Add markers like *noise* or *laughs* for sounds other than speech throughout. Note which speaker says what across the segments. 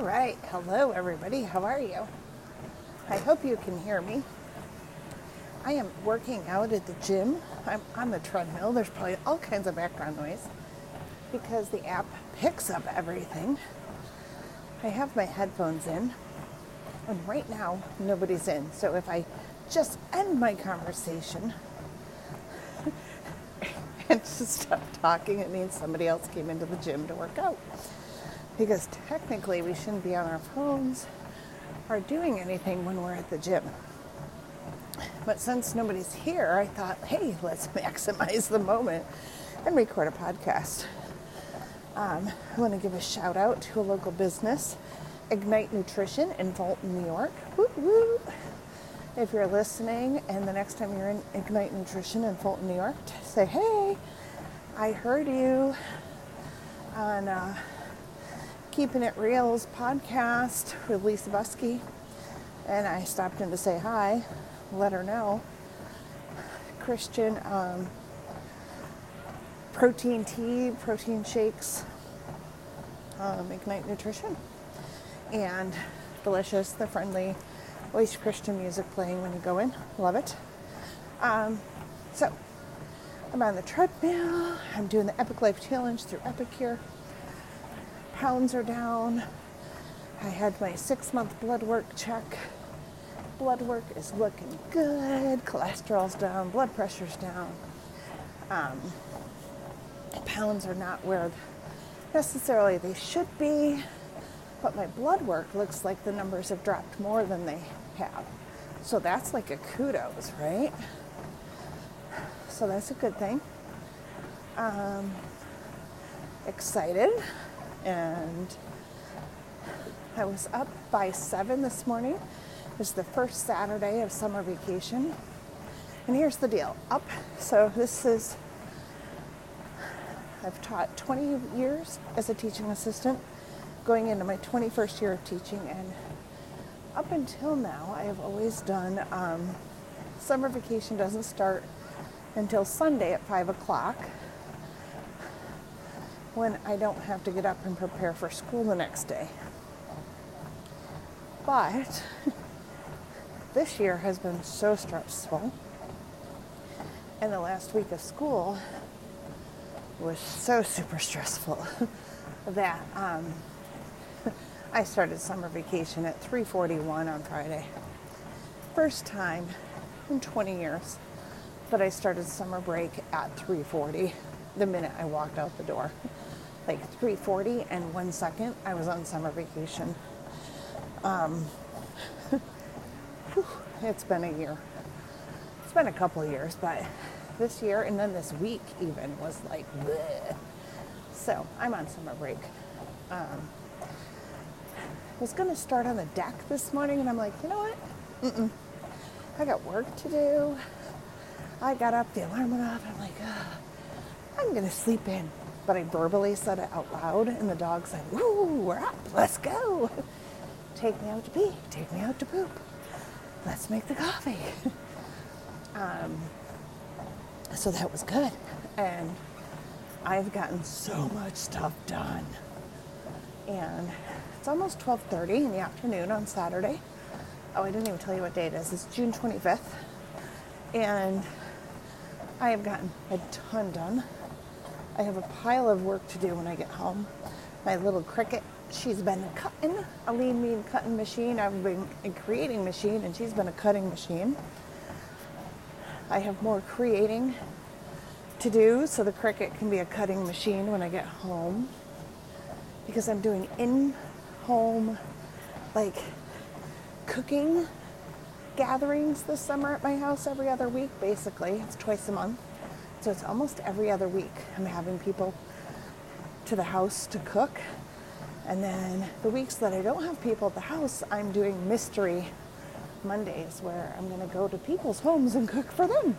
Speaker 1: All right. Hello, everybody. How are you? I hope you can hear me. I am working out at the gym. I'm on the treadmill. There's probably all kinds of background noise because the app picks up everything. I have my headphones in, and right now nobody's in. So if I just end my conversation *laughs* and just stop talking, it means somebody else came into the gym to work out. Because technically, we shouldn't be on our phones or doing anything when we're at the gym. But since nobody's here, I thought, hey, let's *laughs* maximize the moment and record a podcast. Um, I want to give a shout out to a local business, Ignite Nutrition in Fulton, New York. Woo woo! If you're listening and the next time you're in Ignite Nutrition in Fulton, New York, say, hey, I heard you on uh, Keeping It Real's podcast with Lisa Busky, and I stopped in to say hi let her know. Christian um, protein tea, protein shakes, um, Ignite Nutrition, and delicious. They're friendly. Always Christian music playing when you go in. Love it. Um, so I'm on the treadmill. I'm doing the Epic Life Challenge through Epicure. Pounds are down. I had my six month blood work check blood work is looking good, cholesterol's down, blood pressure's down. Um, pounds are not where necessarily they should be, but my blood work looks like the numbers have dropped more than they have. So that's like a kudos, right? So that's a good thing. Um, excited and I was up by seven this morning it's the first Saturday of summer vacation. And here's the deal up, so this is, I've taught 20 years as a teaching assistant, going into my 21st year of teaching. And up until now, I have always done, um, summer vacation doesn't start until Sunday at 5 o'clock when I don't have to get up and prepare for school the next day. But *laughs* this year has been so stressful. And the last week of school was so super stressful *laughs* that um, *laughs* I started summer vacation at 3:41 on Friday. First time in 20 years that I started summer break at 3:40 the minute I walked out the door. Like 3:40 and one second, I was on summer vacation. Um, *laughs* it's been a year. It's been a couple years, but this year and then this week even was like, bleh. so I'm on summer break. Um, I was to start on the deck this morning, and I'm like, you know what? Mm-mm. I got work to do. I got up, the alarm went off, and I'm like, I'm going to sleep in. But I verbally said it out loud, and the dog said, woo, we're up, let's go. *laughs* Take me out to pee, take me out to poop let's make the coffee. *laughs* um, so that was good. And I've gotten so much stuff done. And it's almost 12:30 in the afternoon on Saturday. Oh, I didn't even tell you what day it is. It's June 25th. And I have gotten a ton done. I have a pile of work to do when I get home. My little Cricut, she's been cutting a lean mean cutting machine. I've been a creating machine, and she's been a cutting machine. I have more creating to do, so the Cricut can be a cutting machine when I get home. Because I'm doing in home, like cooking gatherings this summer at my house every other week, basically. It's twice a month. So it's almost every other week. I'm having people to the house to cook and then the weeks that I don't have people at the house, I'm doing mystery Mondays where I'm going to go to people's homes and cook for them.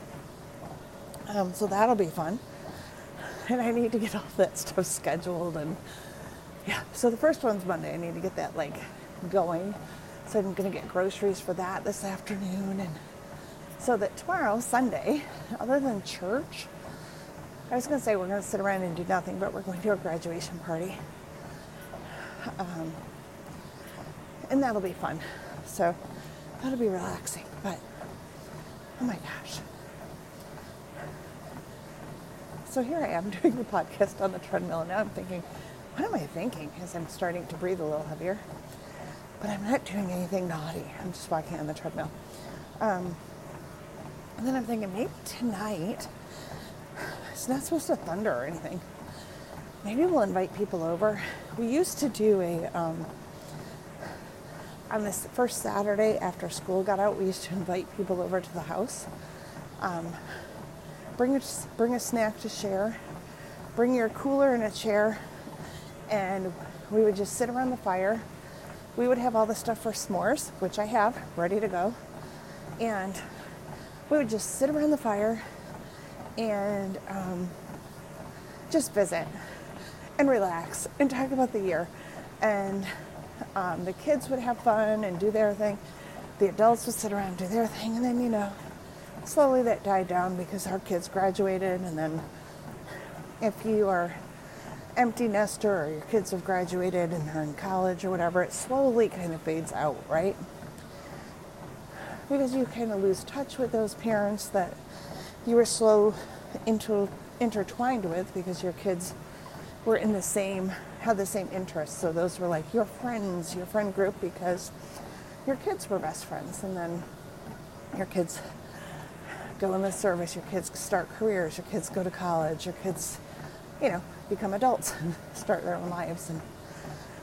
Speaker 1: Um, so that'll be fun. And I need to get all that stuff scheduled. And yeah, so the first one's Monday. I need to get that like going. So I'm going to get groceries for that this afternoon. And so that tomorrow, Sunday, other than church, I was going to say we're going to sit around and do nothing, but we're going to a graduation party um, and that'll be fun. So that'll be relaxing. But oh my gosh. So here I am *laughs* doing the podcast on the treadmill, and now I'm thinking, what am I thinking as I'm starting to breathe a little heavier? But I'm not doing anything naughty. I'm just walking on the treadmill. Um, and then I'm thinking, maybe tonight, it's not supposed to thunder or anything. Maybe we'll invite people over. We used to do a, um, on this first Saturday after school got out, we used to invite people over to the house. Um, bring, a, bring a snack to share, bring your cooler and a chair, and we would just sit around the fire. We would have all the stuff for s'mores, which I have ready to go. And we would just sit around the fire and um, just visit and relax and talk about the year. And um, the kids would have fun and do their thing. The adults would sit around and do their thing. And then, you know, slowly that died down because our kids graduated. And then if you are empty nester or your kids have graduated and are in college or whatever, it slowly kind of fades out, right? Because you kind of lose touch with those parents that you were so into, intertwined with because your kids were in the same, had the same interests. So those were like your friends, your friend group because your kids were best friends. And then your kids go in the service, your kids start careers, your kids go to college, your kids, you know, become adults *laughs* and start their own lives. And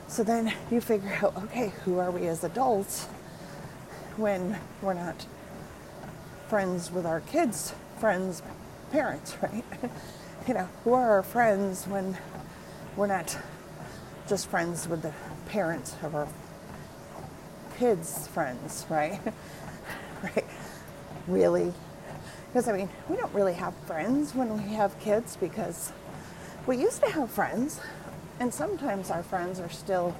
Speaker 1: so then you figure out, okay, who are we as adults when we're not friends with our kids, friends, parents, *laughs* right? you know, who are our friends when we're not just friends with the parents of our kids' friends, *laughs* right? right? Really? Because I mean, we don't really have friends when we have kids because we used to have friends, and sometimes our friends are still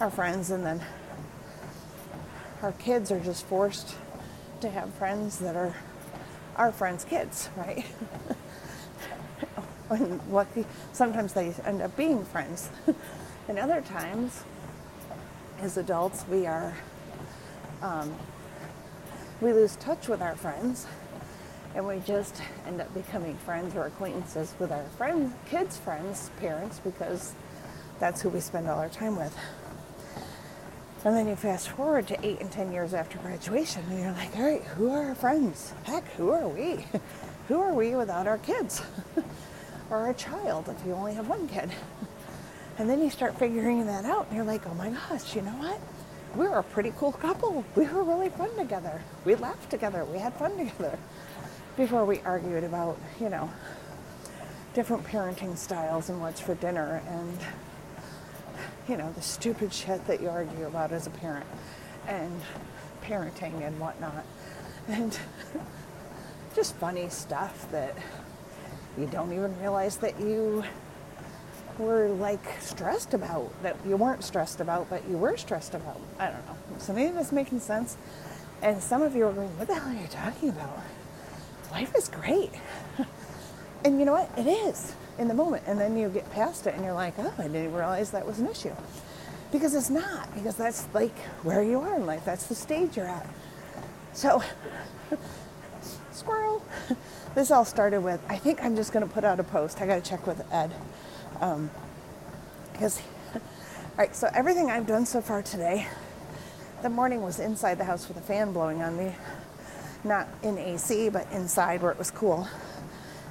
Speaker 1: our friends, and then our kids are just forced to have friends that are our friends' kids, right? *laughs* and lucky, sometimes they end up being friends. *laughs* and other times, as adults, we are um, we lose touch with our friends and we just end up becoming friends or acquaintances with our friends, kids' friends, parents, because that's who we spend all our time with. And then you fast forward to eight and ten years after graduation, and you're like, all right, who are our friends? Heck, who are we? *laughs* who are we without our kids? *laughs* or our child if you only have one kid? *laughs* and then you start figuring that out, and you're like, oh my gosh, you know what? We were a pretty cool couple. We were really fun together. We laughed together. We had fun together before we argued about, you know, different parenting styles and what's for dinner and, you know, the stupid shit that you argue about as a parent and parenting and whatnot. And *laughs* just funny stuff that you don't even realize that you were like stressed about, that you weren't stressed about, but you were stressed about. I don't know. So maybe that's making sense. And some of you are going, what the hell are you talking about? life is great. *laughs* and you know what? It is in the moment. And then you get past it and you're like, oh, I didn't realize that was an issue. Because it's not, because that's like where you are in life. That's the stage you're at. So, *laughs* squirrel. *laughs* This all started with, I think I'm just going to put out a post. I got to check with Ed. Um, because, *laughs* all right, so everything I've done so far today, the morning was inside the house with a fan blowing on me not in AC, but inside where it was cool.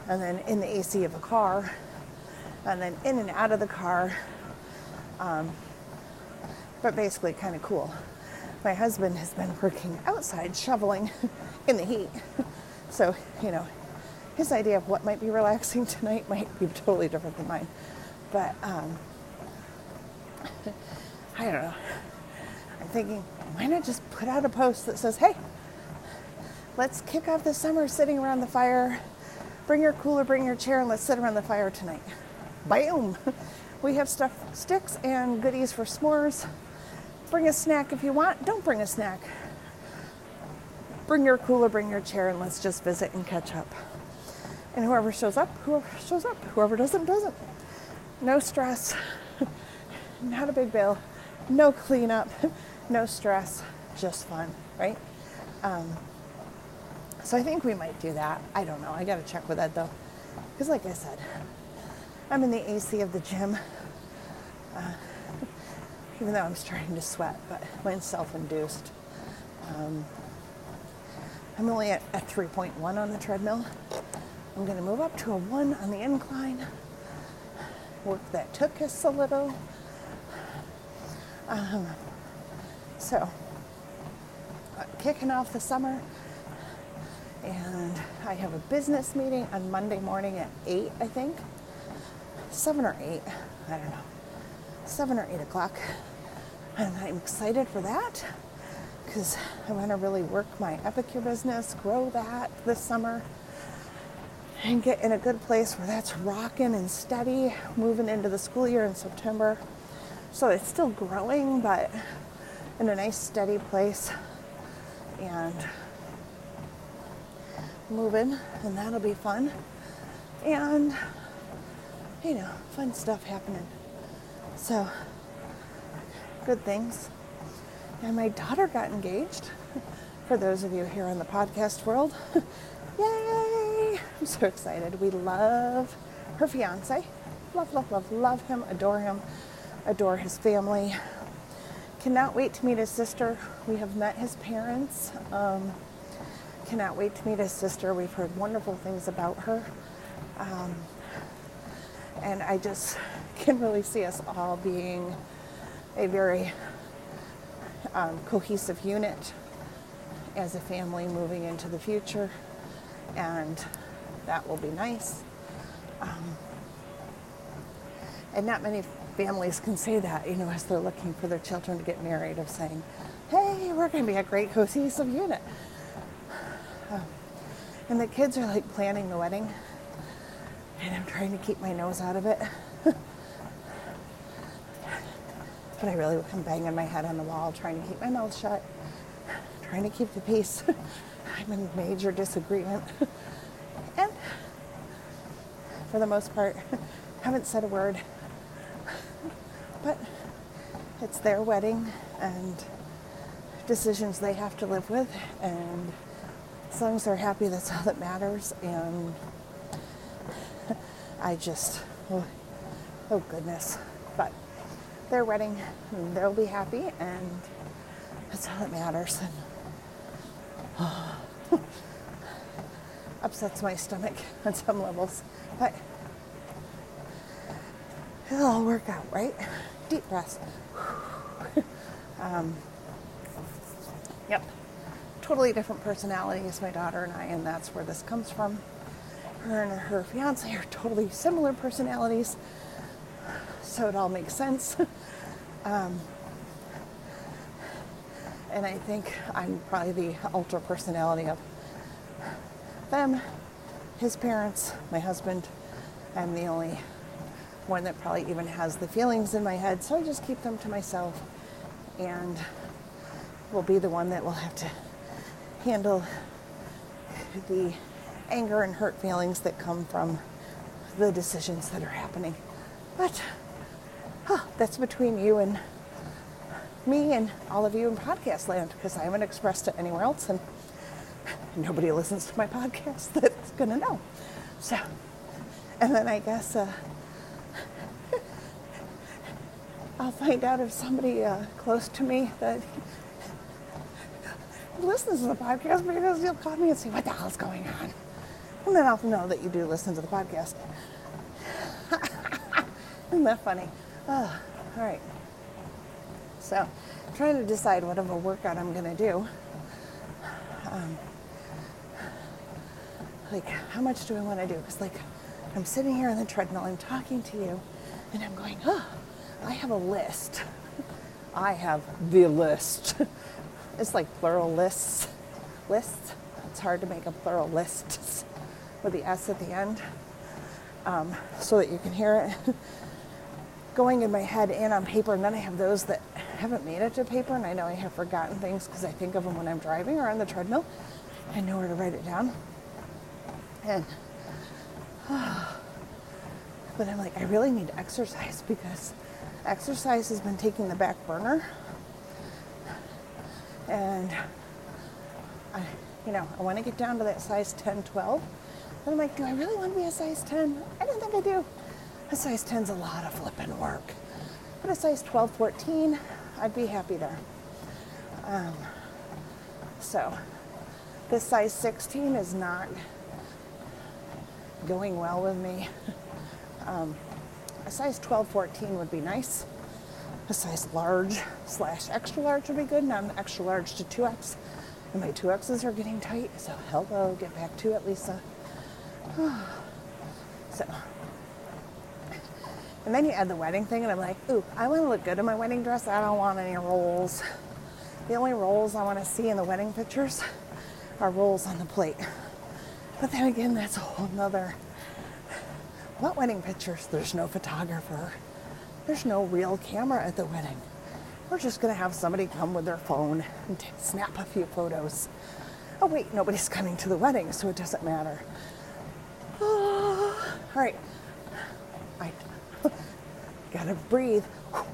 Speaker 1: And then in the AC of a car, and then in and out of the car. Um, but basically, kind of cool. My husband has been working outside shoveling *laughs* in the heat. *laughs* So, you know, his idea of what might be relaxing *laughs* tonight might be totally different than mine. But um, I don't know. I'm thinking, why not just put out a post that says, hey, let's kick off the summer sitting around the fire. Bring your cooler, bring your chair, and let's sit around the fire tonight. Boom! We have stuff, sticks, and goodies for s'mores. Bring a snack if you want. Don't bring a snack. Bring your cooler, bring your chair, and let's just visit and catch up. And whoever shows up, whoever shows up. Whoever doesn't, doesn't. No stress. *laughs* Not a big bill. No cleanup. *laughs* no stress, just fun, right? Um, so I think we might do that. I don't know. I got to check with Ed though. Because, like I said, I'm in the AC of the gym. Uh, *laughs* even though I'm starting to sweat, but mine's self induced. Um, I'm only at, at 3.1 on the treadmill. I'm going to move up to a 1 on the incline. Work that took us a little. Um, so, uh, kicking off the summer, and I have a business meeting on Monday morning at 8, I think. 7 or 8, I don't know. 7 or 8 o'clock. And I'm excited for that because I want to really work my Epicure business, grow that this summer, and get in a good place where that's rocking and steady, moving into the school year in September. So it's still growing, but in a nice steady place and moving, and that'll be fun. And, you know, fun stuff happening. So, good things. And my daughter got engaged. *laughs* For those of you here in the podcast world, *laughs* yay! I'm so excited. We love her fiance. Love, love, love, love him, adore him, adore his family. Cannot wait to meet his sister. We have met his parents. Um, cannot wait to meet his sister. We've heard wonderful things about her. Um, and I just *laughs* can really see us all being a very um, cohesive unit as a family moving into the future, and that will be nice. Um, and not many families can say that, you know, as they're looking for their children to get married, of saying, hey, we're going to be a great cohesive unit. Um, and the kids are like planning the wedding, and I'm trying to keep my nose out of it. *laughs* but I really am banging my head on the wall, trying to keep my mouth shut, trying to keep the peace. *laughs* I'm in major disagreement. *laughs* and for the most part, haven't said a word. But it's their wedding and decisions they have to live with. And as long as they're happy, that's all that matters. And I just, oh, oh goodness. But their wedding, they'll be happy, and that's all that matters. And oh, *sighs* upsets my stomach *laughs* on some levels, but it'll all work out, right? Deep breaths. *sighs* um, yep, totally different personalities, my daughter and I, and that's where this comes from. Her and her fiance are totally similar personalities so it all makes sense. *laughs* um, and I think I'm probably the ultra personality of them, his parents, my husband. I'm the only one that probably even has the feelings in my head, so I just keep them to myself and will be the one that will have to handle the anger and hurt feelings that come from the decisions that are happening. But huh, that's between you and me and all of you in podcast land because I haven't expressed it anywhere else and nobody listens to my podcast *laughs* that's going to know. So, and then I guess uh, *laughs* I'll find out if somebody uh, close to me that listens to the podcast because you'll call me and say, What the hell's going on? And then I'll know that you do listen to the podcast. *laughs* Isn't that funny? Oh, all right. So, trying to decide what of a workout I'm going to do. Um, like, how much do I want to do? Because, like, I'm sitting here on the treadmill, I'm talking to you, and I'm going, oh, I have a list. I have the list. *laughs* it's like plural lists. Lists. It's hard to make a plural list *laughs* with the S at the end um, so that you can hear it. *laughs* going in my head and on paper, and then I have those that haven't made it to paper, and I know I have forgotten things because I think of them when I'm driving or on the treadmill. I know where to write it down. And, *sighs* but I'm like, I really need exercise *laughs* because exercise has been taking the back burner. And I, you know, I want to get down to that size 10, 12. But I'm like, do I really want to be a size 10? I don't think I do. A size 10's a lot of flipping work. But a size 12, 14, I'd be happy there. Um, so this size 16 is not going well with me. *laughs* Um, a size 12, 14 would be nice. A size large slash extra large would be good. Now I'm extra large to 2X. And my 2Xs are getting tight. So hello, get back to it, Lisa. *sighs* so. And then you add the wedding thing, and I'm like, ooh, I want to look good in my wedding dress. I don't want any rolls. The only rolls I want to see in the wedding pictures are rolls on the plate. But then again, that's a whole nother what wedding pictures? There's no photographer. There's no real camera at the wedding. We're just going to have somebody come with their phone and t- snap a few photos. Oh, wait, nobody's coming to the wedding, so it doesn't matter. Oh, *sighs* all right. I *laughs* gotta breathe. *sighs*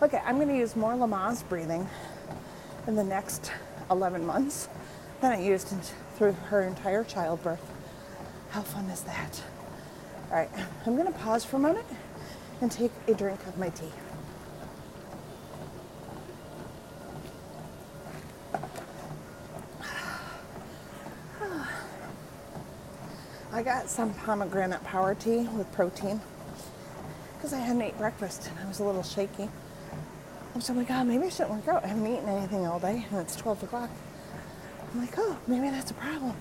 Speaker 1: Okay, I'm to use more Lamaze breathing in the next 11 months than I used through her entire childbirth. How fun is that? All right, I'm to pause for a moment and take a drink of my tea. I got some pomegranate power tea with protein because I hadn't ate breakfast and I was a little shaky. I'm so, like, oh maybe I shouldn't work out. I haven't eaten anything all day and it's 12 o'clock. I'm like, oh, maybe that's a problem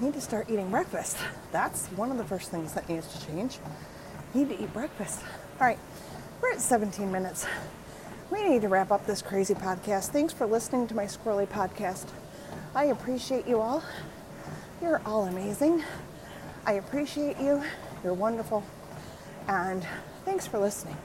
Speaker 1: I need to start eating breakfast. That's one of the first things that needs to change. Need to eat breakfast. All right, we're at 17 minutes. We need to wrap up this crazy podcast. Thanks for listening to my squirrely podcast. I appreciate you all. You're all amazing. I appreciate you. You're wonderful. And thanks for listening.